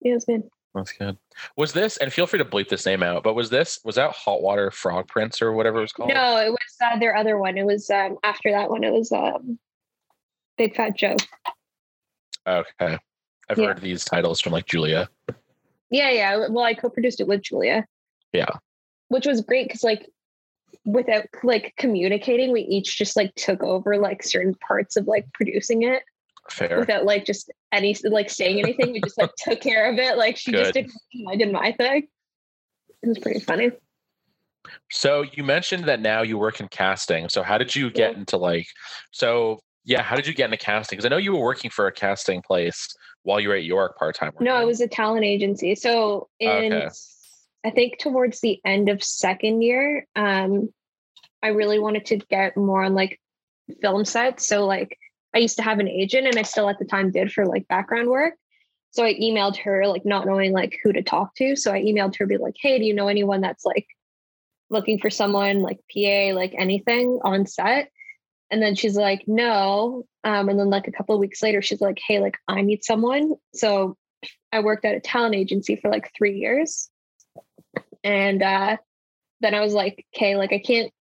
Yeah, it was good. That's good. Was this, and feel free to bleep this name out, but was this, was that Hot Water Frog Prince or whatever it was called? No, it was uh, their other one. It was um, after that one. It was um, Big Fat Joe. Okay. I've Yeah. heard these titles from like Julia. Yeah, yeah. Well, I co-produced it with Julia. Yeah. Which was great because like without like communicating, we each just like took over like certain parts of like producing it Fair. without like just any like saying anything. we just like took care of it. Like she just Good. did I did my thing. It was pretty funny. So you mentioned that now you work in casting. So how did you get Yeah. into like, so yeah, how did you get into casting? Because I know you were working for a casting place while you were at York part time. No, it was a talent agency. So in Okay. I think towards the end of second year, um, I really wanted to get more on like film sets. So like I used to have an agent and I still at the time did for like background work. So I emailed her like not knowing like who to talk to. So I emailed her be like, hey, do you know anyone that's like looking for someone like PA, like anything on set? And then she's like, no. Um, and then like a couple of weeks later, she's like, hey, like I need someone. So I worked at a talent agency for like three years. And uh, then I was like, okay, like I can't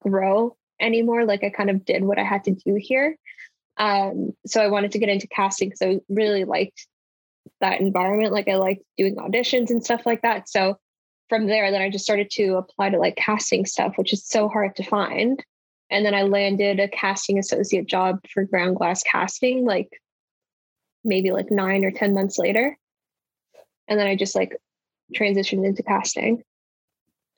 grow anymore. Like I kind of did what I had to do here. Um, so I wanted to get into casting because I really liked that environment. Like I liked doing auditions and stuff like that. So from there, then I just started to apply to like casting stuff, which is so hard to find. And then I landed a casting associate job for Ground Glass Casting, like maybe like nine or 10 months later. And then I just like transitioned into casting.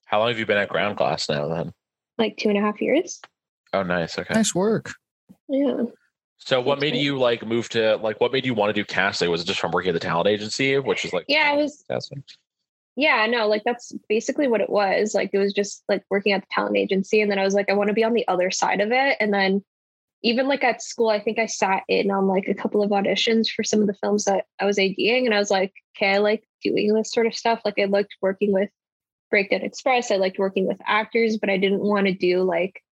How long have you been at ground Glass now then? Like two and a half years. Oh, nice. Okay. Nice work. Yeah. So what made you like move to like what made you want to do casting? Was it just from working at the talent agency, which is like Yeah, I was casting? yeah, no, like that's basically what it was. Like it was just like working at the talent agency. And then I was like, I want to be on the other side of it. And then even like at school, I think I sat in on like a couple of auditions for some of the films that I was ADing. And I was like, okay, I like doing this sort of stuff. Like I liked working with Breakdown Express. I liked working with actors, but I didn't want to do like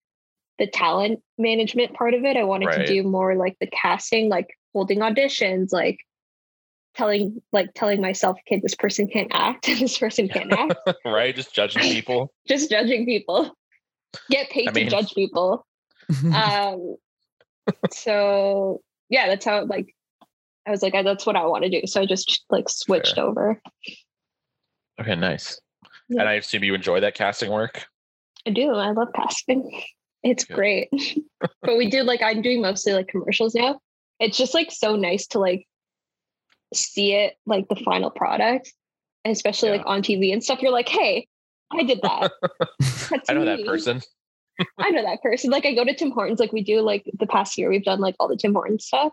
the talent management part of it. I wanted Right. to do more like the casting, like holding auditions, like telling like telling myself, okay, this person can't act, this person can't act. right? Just judging people. Just judging people. Get paid I mean- to judge people. Um so yeah, that's how like I was like, that's what I want to do. So I just like switched Fair. over. Okay, nice. Yeah. And I assume you enjoy that casting work. I do. I love casting. It's Good. great. but we do like I'm doing mostly like commercials now. It's just like so nice to like see it like the final product, and especially Yeah. like on TV and stuff. You're like, hey, I did that. I know that person. I know that person. Like I go to Tim Hortons, like we do like the past year, we've done like all the Tim Hortons stuff.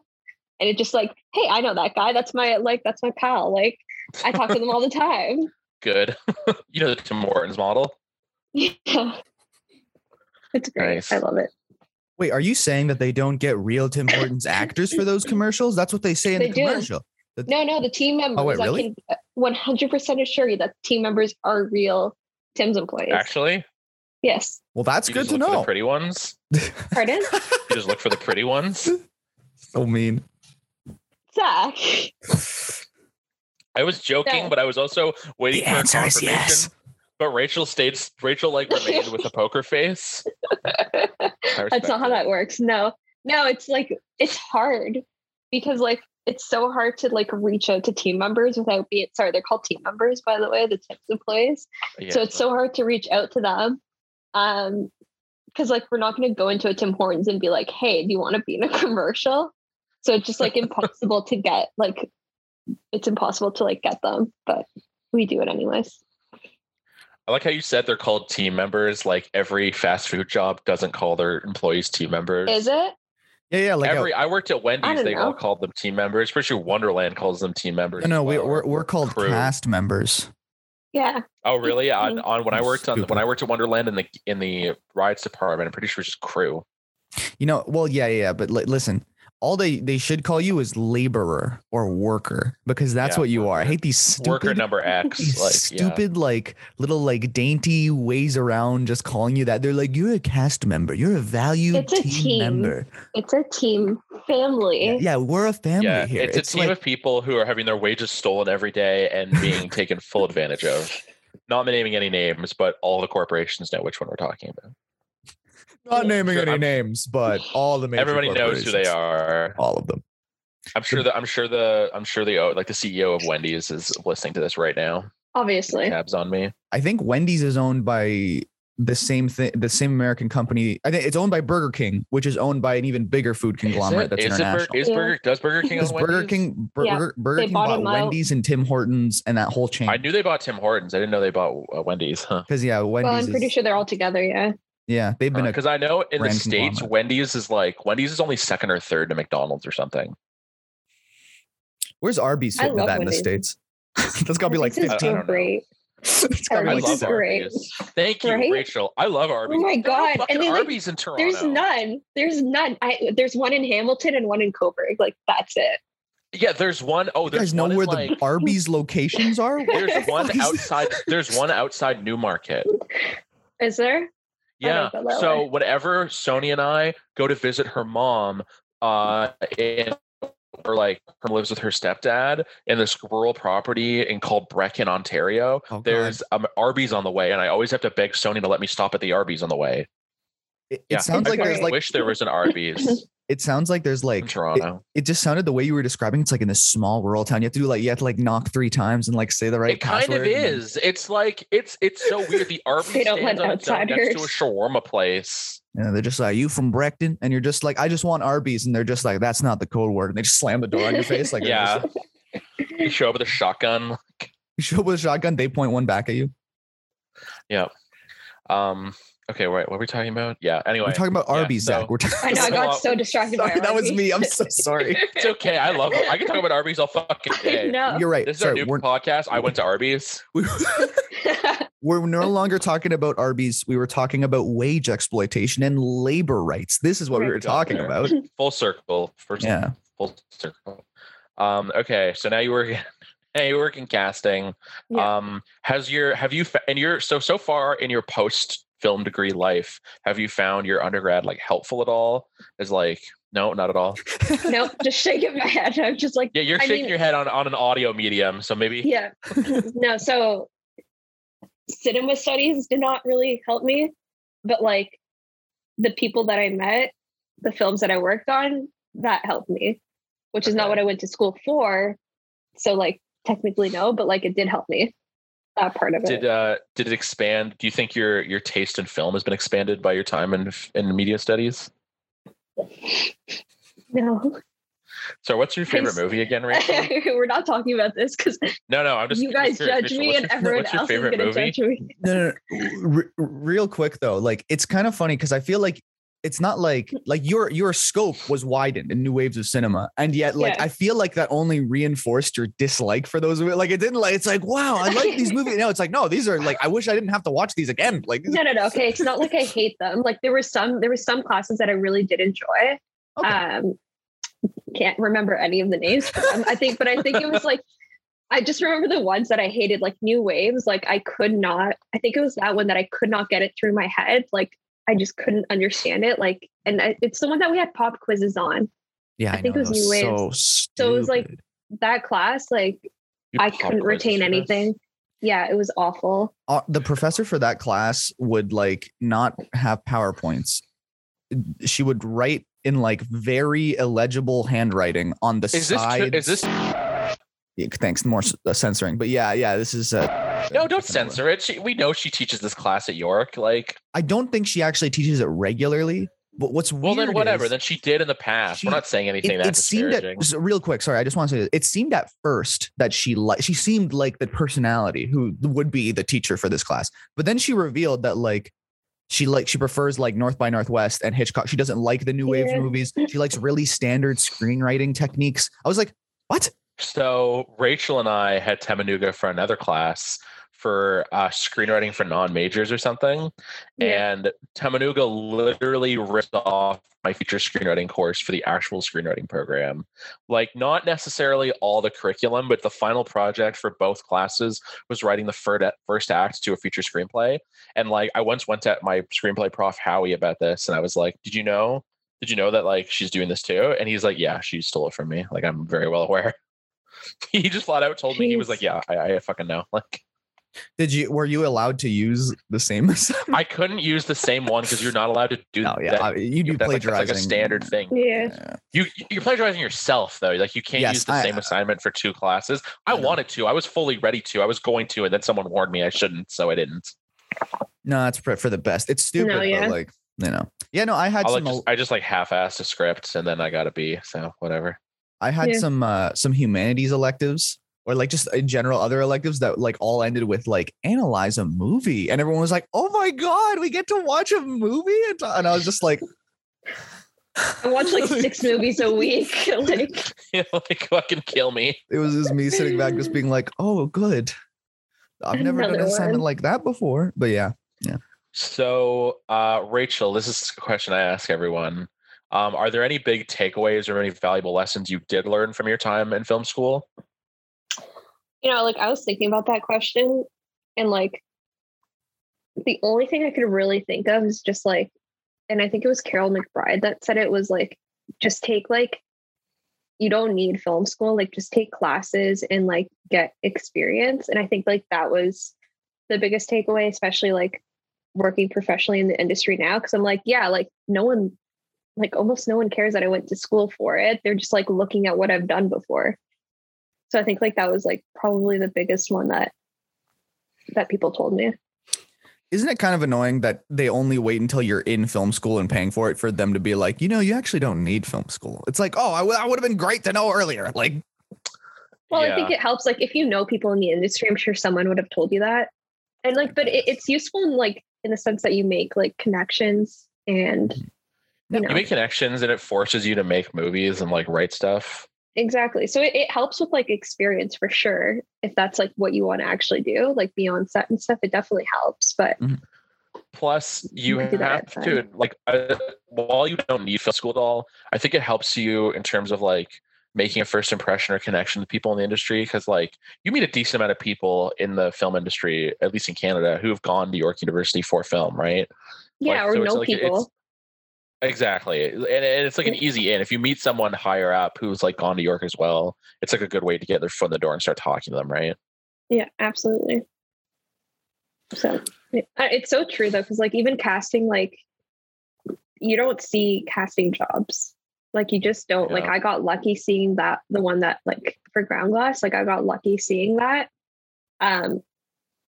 And it just like, hey, I know that guy. That's my like that's my pal. Like I talk to them all the time. Good. you know the Tim Hortons model. Yeah. It's great. Nice. I love it. Wait, are you saying that they don't get real Tim Hortons actors for those commercials? That's what they say in They the do. commercial. No, no, the team members. Oh, wait, I really? can 100% uh, assure you that team members are real Tim's employees. Actually, yes. Well, that's you good just to look for the know. pretty ones. Pardon? You just look for the pretty ones. so mean. Zach. I was joking, No. but I was also waiting The for a answer is confirmation. yes. But Rachel stayed. Rachel like remained with a poker face. That's not how that works. No, no, it's like it's hard because like it's so hard to like reach out to team members without being sorry, they're called team members, by the way, the Tim's employees. Yeah, so it's so hard to reach out to them. Um because like we're not gonna go into a Tim Hortons and be like, hey, do you want to be in a commercial? So it's just like impossible to get like it's impossible to like get them, but we do it anyways. I like how you said they're called team members. Like every fast food job doesn't call their employees team members. Is it? Yeah, yeah. Like Every I worked at Wendy's, don't they all called them team members. Pretty sure Wonderland calls them team members. no, no, as we, we're we're called crew. cast members. Yeah. Oh, really? On, on when I worked on Stupid. when I worked at Wonderland in the in the rides department, I'm pretty sure it's just crew. You know, well, yeah, yeah, yeah. But li- listen, all they they should call you is laborer or worker because that's Yeah, what you are. I hate these Worker stupid, number X. these Like yeah. stupid like little like dainty ways around just calling you that. They're like, you're a cast member. You're a valued It's a team, team. member. It's a team family. Yeah, yeah, we're a family Yeah, here. it's, a team like, of people who are having their wages stolen every day and being taken full advantage of. Not naming any names, but all the corporations know which one we're talking about. Not naming Sure, any I'm- names, but all the major Everybody knows who they are. All of them. I'm sure that I'm sure the I'm sure the like the CEO of Wendy's is listening to this right now. Obviously. Tabs on me. I think Wendy's is owned by the same thing, the same American company. I think it's owned by Burger King, which is owned by an even bigger food conglomerate that's is it Bur- is Yeah. Burger does Burger King Because own Burger Wendy's? King, Bur- Yeah, Burger, Burger they King bought bought. Wendy's and Tim Hortons and that whole chain. I knew they bought Tim Hortons. I didn't know they bought uh, Wendy's. Huh. Because yeah, Wendy's. well, I'm pretty is- sure they're all together. Yeah. Yeah, they've been uh, a. Because I know in the states. Wendy's is like Wendy's is only second or third to McDonald's or something. Where's Arby's I fitting to love that in the states? That's gotta be like This is I fifteen. don't so know. great. it's gotta be like is great. Arby's. Thank you, Right? Rachel. I love oh Arby's. Oh my There no God, and they, like, Arby's in Toronto. There's none. There's none. I there's one in Hamilton and one in Cobourg. Like that's it. Yeah, there's one oh You there's guys know one where the like, Arby's locations are? There's one fuck is this? outside there's one outside Newmarket. Is there? Yeah. don't go that So way. whenever Sony and I go to visit her mom, uh, in or like her lives with her stepdad in this rural property in called Brechin, Ontario. Oh, God. There's um, Arby's on the way, and I always have to beg Sony to let me stop at the Arby's on the way. It, Yeah, it sounds It's like there's great. I like wish there was an Arby's it sounds like there's like it, Toronto. it just sounded the way you were describing. It's like in this small rural town. You have to do like you have to like knock three times and like say the right. it kind of and then- is. It's like it's it's so weird. The Arby's They don't let stands on its own next to a shawarma place. Yeah, they're just like, you from Brechin? And you're just like, I just want Arby's. And they're just like, that's not the code word. And they just slam the door on your face. Like, Yeah. You show up with a shotgun. you show up with a shotgun, they point one back at you. Yeah. Um. Okay. Wait. What were we talking about? Yeah. Anyway, We're talking about yeah, Arby's, so- Zach. We're talking. I know I got so distracted by Sorry, that was me. I'm so sorry. it's okay. I love. It. I can talk about Arby's all fucking day. no. You're right. This is our new podcast. I went to Arby's. we- we're no longer talking about Arby's. We were talking about wage exploitation and labor rights. This is what we were talking Got about. Full circle. First. Yeah. Full circle. Um. Okay. So now you work. Now you work in casting. Yeah. Um. Has your have you fa- and your so so far in your post film degree life have you found your undergrad like helpful at all? Is like no, not at all. nope, just shaking my head. I'm just like, Yeah, you're I shaking mean- your head on on an audio medium, so maybe yeah. no, so cinema studies did not really help me, but like the people that I met, the films that I worked on, that helped me, which is not what I went to school for. So like technically no, but like it did help me. That part of it. did uh did it expand? Do you think your your taste in film has been expanded by your time in in media studies? no. So what's your favorite movie again, Rachel? We're not talking about this because No, no, I'm just you guys curious, judge Rachel, me and your- everyone what's your else is gonna judge me. No, no, no. Re- real quick though, like it's kind of funny because I feel like it's not like like your your scope was widened in new waves of cinema, and yet like Yeah. I feel like that only reinforced your dislike for those. Like it didn't like it's like wow, I like these movies. No, it's like no, these are like I wish I didn't have to watch these again. Like No, no, no. Okay, it's not like I hate them. Like there were some, there were some classes that I really did enjoy. Okay. Um, can't remember any of the names for them. I think, but I think it was like I just remember the ones that I hated, like New Waves. Like I could not. I think it was that one that I could not get it through my head. Like I just couldn't understand it. Like, and I, it's the one that we had pop quizzes on. yeah, I think know, it was that New so Waves. So it was, like. That class, like You I couldn't retain for this? anything. Yeah, it was awful. uh, the professor for that class would like not have powerpoints she would write in like very illegible handwriting on the Is this side tr- is this thanks more uh, censoring but yeah yeah this is uh No, don't censor it. She, we know she teaches this class at York. Like, i don't think she actually teaches it regularly but what's well, weird then whatever. Then she did in the past. she- We're not saying anything it, that it seemed at real quick sorry i just want to say this. it seemed at first that she like she seemed like the personality who would be the teacher for this class but then she revealed that like she like she prefers like north by northwest and hitchcock she doesn't like the new wave movies she likes really standard screenwriting techniques i was like what So Rachel and I had Tamanuga for another class for uh, screenwriting for non-majors or something, Yeah. and Tamanuga literally ripped off my feature screenwriting course for the actual screenwriting program. Like not necessarily all the curriculum, but the final project for both classes was writing the first first act to a feature screenplay. And like I once went to my screenplay prof Howie about this, and I was like, "Did you know?" Did you know that like she's doing this too? And he's like, Yeah, she stole it from me. Like I'm very well aware. he just flat out told me he was like, Yeah, I, I fucking know. Like did you were you allowed to use the same? I couldn't use the same one because you're not allowed to do no yeah that. I- you do be That's like, that's like a standard thing. Yeah. Yeah. You you're plagiarizing yourself though. Like you can't Yes, use the I- same uh, assignment for two classes. I I know. wanted to. I was fully ready to. I was going to, and then someone warned me I shouldn't, so I didn't. no that's for for the best it's stupid No, but like you know yeah no i had I like some just, I just like half-assed a script, and then I got a B. So whatever. I had Yeah. some uh some humanities electives or like just in general other electives that like all ended with like analyze a movie and everyone was like oh my god we get to watch a movie and, and I was just like I watch like six movies a week. like like fucking kill me. it was just me sitting back just being like oh good I've never done an assignment one. like that before but yeah yeah So, uh, Rachel, this is a question I ask everyone. Um, are there any big takeaways or any valuable lessons you did learn from your time in film school? you know, like I was thinking about that question, and like the only thing I could really think of is just like, and I think it was Carol McBride that said it was like, just take like, you don't need film school, like just take classes and like get experience. And I think like that was the biggest takeaway, especially like working professionally in the industry now. Cause I'm like, yeah, like no one, like almost no one cares that I went to school for it. They're just like looking at what I've done before. So I think like that was like probably the biggest one that that people told me. isn't it kind of annoying that they only wait until you're in film school and paying for it for them to be like you know you actually don't need film school it's like oh I would have been great to know earlier like Well, I think it helps. Like if you know people in the industry, I'm sure someone would have told you that. And like, but it, it's useful in like in the sense that you make like connections and mm-hmm. You know You make connections and it forces you to make movies and like write stuff. exactly. So it, it helps with like experience for sure. If that's like what you want to actually do, like be on set and stuff, it definitely helps. But Plus, you can do that have to like uh, while you don't need film school at all, I think it helps you in terms of like making a first impression or connection with people in the industry because like you meet a decent amount of people in the film industry, at least in Canada, who have gone to York University for film, right? yeah, Like, or so know like- people. Exactly. And, and it's like an easy in. If you meet someone higher up who's like gone to York as well, it's like a good way to get their foot in the door and start talking to them, right? Yeah, absolutely. So it- it's so true though, because like even casting, like you don't see casting jobs. Like you just don't. Like I got lucky seeing that the one that like for ground glass, like I got lucky seeing that. Um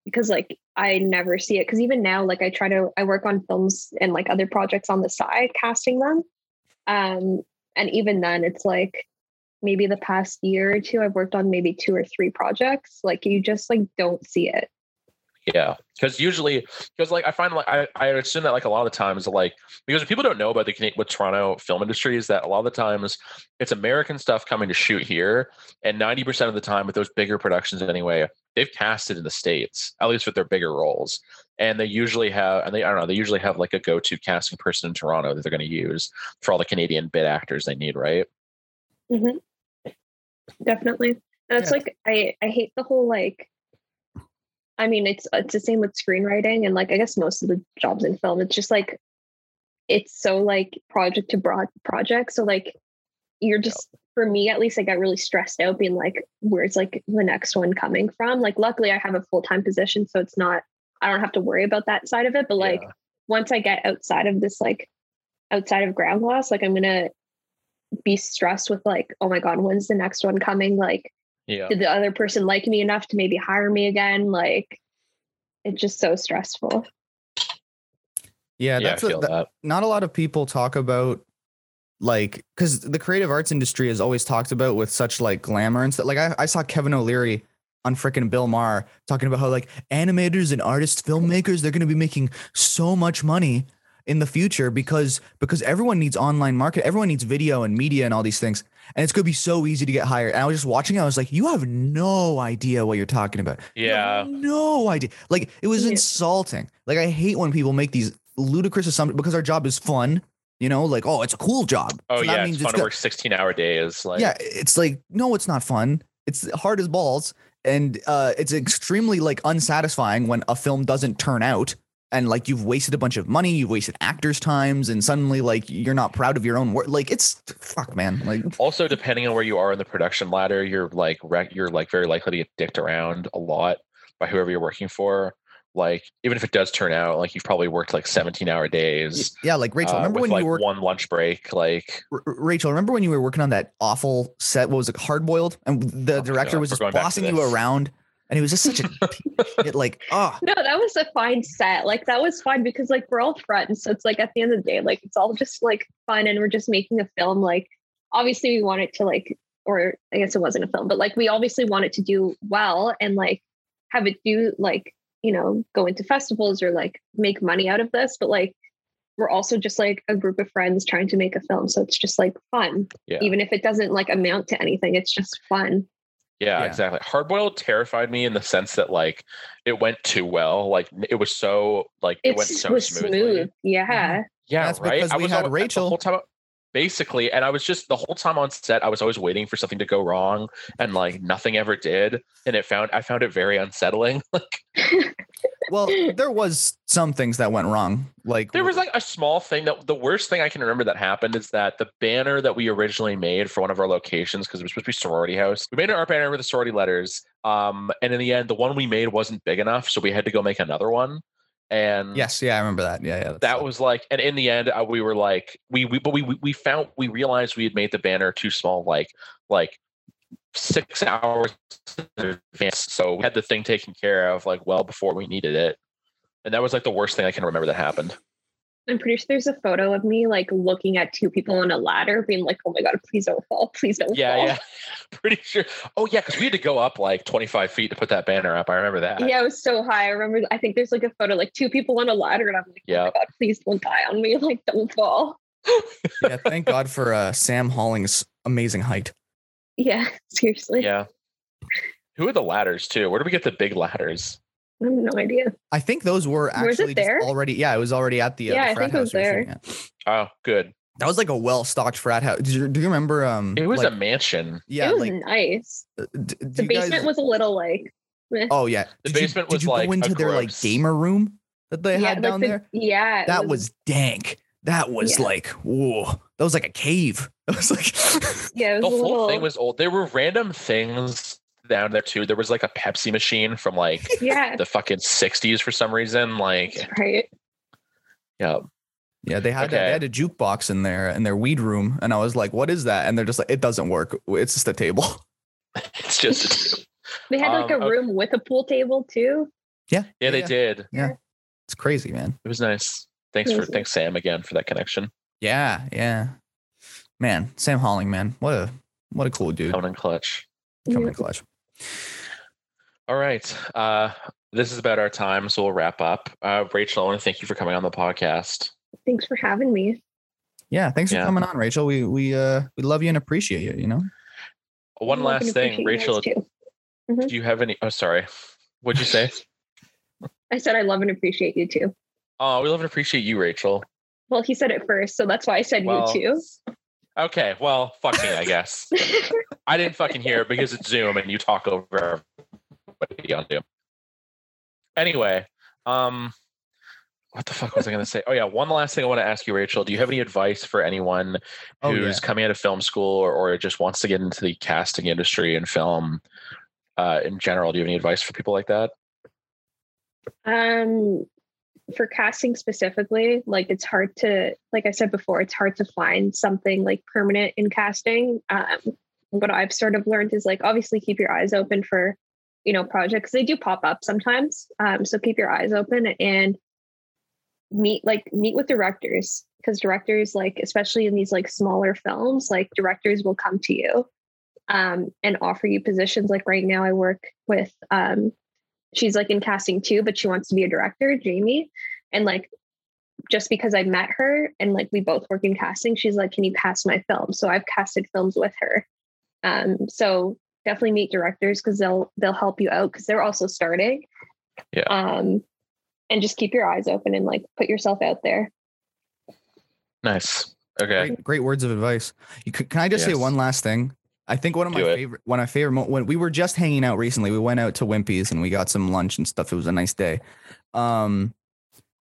because like I never see it. Cause even now, like I try to I work on films and like other projects on the side, casting them. Um, and even then it's like maybe the past year or two, I've worked on maybe two or three projects. Like you just like don't see it. Yeah, because usually, because like I find like I, I assume that like a lot of the times like because people don't know about the with Toronto film industry is that a lot of the times it's American stuff coming to shoot here, and ninety percent of the time with those bigger productions anyway, they've casted in the states at least with their bigger roles, and they usually have and they I don't know they usually have like a go to casting person in Toronto that they're going to use for all the Canadian bit actors they need, right? hmm Definitely. And it's Yeah. like I I hate the whole like I mean it's it's the same with screenwriting and like I guess most of the jobs in film it's just like it's so like project to broad project so like you're just for me at least I got really stressed out being like where's like the next one coming from? Like luckily I have a full-time position so it's not I don't have to worry about that side of it but like Yeah. once I get outside of this like outside of ground glass like I'm gonna be stressed with like oh my god when's the next one coming? Like Yeah, did the other person like me enough to maybe hire me again? Like it's just so stressful. Yeah, yeah, that's a, that- that. not a lot of people talk about like because the creative arts industry is always talked about with such like glamour and stuff. Like I, I saw Kevin O'Leary on freaking Bill Maher talking about how like animators and artists, filmmakers, they're gonna be making so much money in the future because because everyone needs online market, everyone needs video and media and all these things. And it's gonna be so easy to get hired. And I was just watching, I was like, you have no idea what you're talking about. Yeah, no idea. Like it was Yeah. insulting. Like I hate when people make these ludicrous assumptions because our job is fun. You know, like oh, it's a cool job. oh So that yeah, means it's fun to good. work sixteen hour days. Like yeah, it's like no, it's not fun. It's hard as balls, and uh, it's extremely like unsatisfying when a film doesn't turn out. And like you've wasted a bunch of money, you've wasted actors' times, and suddenly like you're not proud of your own work. Like it's fuck, man. Like also depending on where you are in the production ladder you're like rec- you're like very likely to get dicked around a lot by whoever you're working for like even if it does turn out like you've probably worked like 17 hour days yeah, like Rachel. uh, remember with when like you were one lunch break like R- R- Rachel, remember when you were working on that awful set? What was it, Hard Boiled? And the Oh director God, was just going back to bossing you around, and it was just such a piece of shit, like, ah, no that was a fine set like that was fine because like we're all friends so it's like at the end of the day like it's all just like fun and we're just making a film like obviously we want it to like or i guess it wasn't a film but like we obviously want it to do well and like have it do like you know go into festivals or like make money out of this but like we're also just like a group of friends trying to make a film so it's just like fun yeah even if it doesn't like amount to anything it's just fun yeah, Yeah. exactly hardboiled terrified me in the sense that like it went too well like it was so like it, it went so was smoothly smooth yeah mm-hmm. Yeah, That's right. because I we was had always, Rachel. the whole time, basically, and I was just the whole time on set. I was always waiting for something to go wrong, and like nothing ever did. And it found I found it very unsettling. Like well, there was some things that went wrong. Like there was like a small thing that the worst thing I can remember that happened is that the banner that we originally made for one of our locations because it was supposed to be sorority house. We made an art banner with the sorority letters, um, and in the end, the one we made wasn't big enough, so we had to go make another one. And yes, yeah, I remember that. Yeah, yeah, that was like and in the end uh, we were like we, we but we we- we found we realized we had made the banner too small like like six hours in advance so we had the thing taken care of like well before we needed it. And that was like the worst thing i can remember that happened I'm pretty sure there's a photo of me like looking at two people on a ladder, being like, "Oh my god, please don't fall, please don't Yeah, fall." yeah. Pretty sure. Oh yeah, because we had to go up like 25 feet to put that banner up. I remember that. Yeah, it was so high. I remember. I think there's like a photo, like two people on a ladder, and I'm like, "Oh Yeah. my god, please don't die on me, like don't fall." Yeah, thank God for uh, Sam Holling's amazing height. Yeah, seriously. Yeah. Who are the ladders too? Where do we get the big ladders? I have no idea. I think those were Was it actually just there? already. Yeah, it was already at the. Uh, Yeah, the I frat think it was house we were shooting at. Oh, good. That was like a well stocked frat house. Do you, do you remember? Um, It was like, a mansion. yeah, it was like nice. uh, d- The basement guys- was a little like, meh. Oh yeah, The Did you- basement did you like go a into their like gamer room that they yeah, had like down the- there? Yeah, That was dank. That was Yeah. like whoa. That was like a cave. That was like yeah. It The a whole little. thing was old. There were random things down there too. There was like a Pepsi machine from like yeah, the fucking 60s for some reason. Like, right. yeah. yeah. They had Okay. they had a jukebox in there in their weed room, and I was like, "What is that?" And they're just like, "It doesn't work. It's just a table." It's just, a table. They had like Um, a okay. room with a pool table too. Yeah, yeah, they yeah. did. Yeah, it's crazy, man. It was nice. Thanks for, thanks, Sam, again for that connection. Yeah, yeah. Man, Sam Holling, man, what a what a cool dude. Coming in clutch. Coming Yeah. in clutch. All right. Uh, this is about our time, so we'll wrap up. Uh, Rachel, I want to thank you for coming on the podcast. Thanks for having me. Yeah, thanks for coming on, Rachel. We we uh we love you and appreciate you. You know. One I last thing, Rachel, guys, too. do you have any? Oh, sorry. What'd you say? I said I love and appreciate you too. oh, we love and appreciate you, Rachel. Well, he said it first, so that's why I said Well, you too. Okay, well, fuck me, I guess. too. I didn't fucking hear it because it's Zoom and you talk over everybody on Zoom. Anyway, um, what the fuck was I going to say? Oh yeah, one last thing I want to ask you, Rachel. Do you have any advice for anyone Oh, who's yeah. coming out of film school or, or just wants to get into the casting industry and film uh, in general? Do you have any advice for people like that? um, for casting specifically, like it's hard to, like I said before, it's hard to find something like permanent in casting. Um, what I've sort of learned is like obviously keep your eyes open for, you know, projects. They do pop up sometimes. Um, so keep your eyes open and meet like meet with directors because directors like especially in these like smaller films like directors will come to you um, and offer you positions like right now i work with um, she's like in casting too but she wants to be a director jamie and like just because i met her and like we both work in casting she's like can you cast my film so i've casted films with her um, so definitely meet directors because they'll they'll help you out because they're also starting Yeah. um and just keep your eyes open and like put yourself out there Nice. Okay. Great, great words of advice. You could, can I just say one last thing? I think one of my it. favorite, one of my favorite, when we were just hanging out recently, we went out to Wimpy's and we got some lunch and stuff. It was a nice day. Um,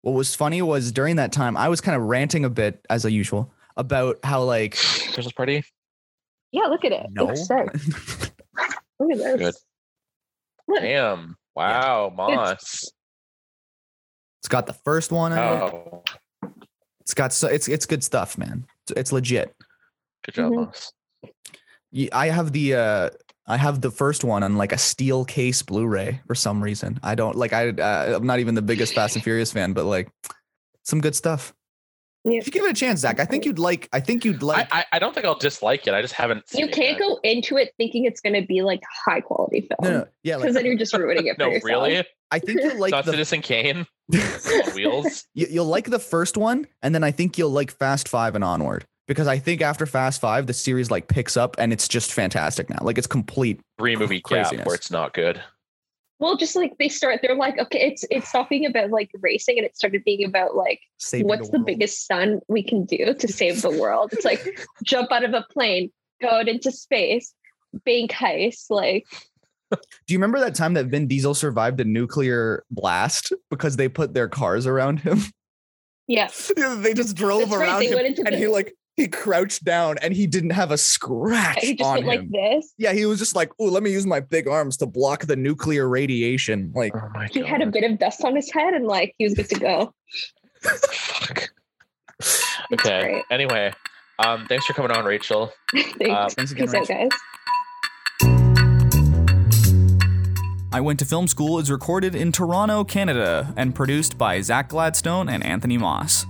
what was funny was during that time, I was kind of ranting a bit as usual about how like Christmas party. Yeah look at it no, Looks sick. look at this Good. Look. Damn. Wow, Moss. it's got the first one. out. Oh, It's got so it's it's good stuff, man. It's, it's legit. good job, Mhm. Moss. Ye- I have the uh I have the first one on like a steel case Blu-ray for some reason. I don't like I uh, I'm not even the biggest Fast and Furious fan, but like some good stuff. Yeah. If you give it a chance, Zach, I think you'd like. I think you'd like. I, I, I don't think I'll dislike it. I just haven't. Seen you can't yet. go into it thinking it's going to be like high quality film no, no, yeah, because like then you're just ruining it for No, yourself. really? I think you'll like Not the. Citizen Kane wheels. you, you'll like the first one, and then I think you'll like Fast Five and onward because I think after Fast Five, the series like picks up and it's just fantastic now. Like it's complete. Three movie gap Craziness. where it's not good. Well, just like they start, they're like, okay, it's it's being about like racing and it started being about like Saving what's the, world. biggest stunt we can do to save the world. It's like jump out of a plane, go out into space, bank heist, like Do you remember that time that Vin Diesel survived a nuclear blast because they put their cars around him? yeah. they just drove That's around him, and the- he like he crouched down and he didn't have a scratch He just on went like him. this. yeah, he was just like, "Oh, let me use my big arms to block the nuclear radiation." Like, Oh my He god. had a bit of dust on his head and like he was good to go. Fuck. Okay. great. Anyway, um, thanks for coming on, Rachel. Thanks. Um, thanks again, Peace out, guys. I Went to Film School is recorded in Toronto, Canada, and produced by Zach Gladstone and Anthony Moss.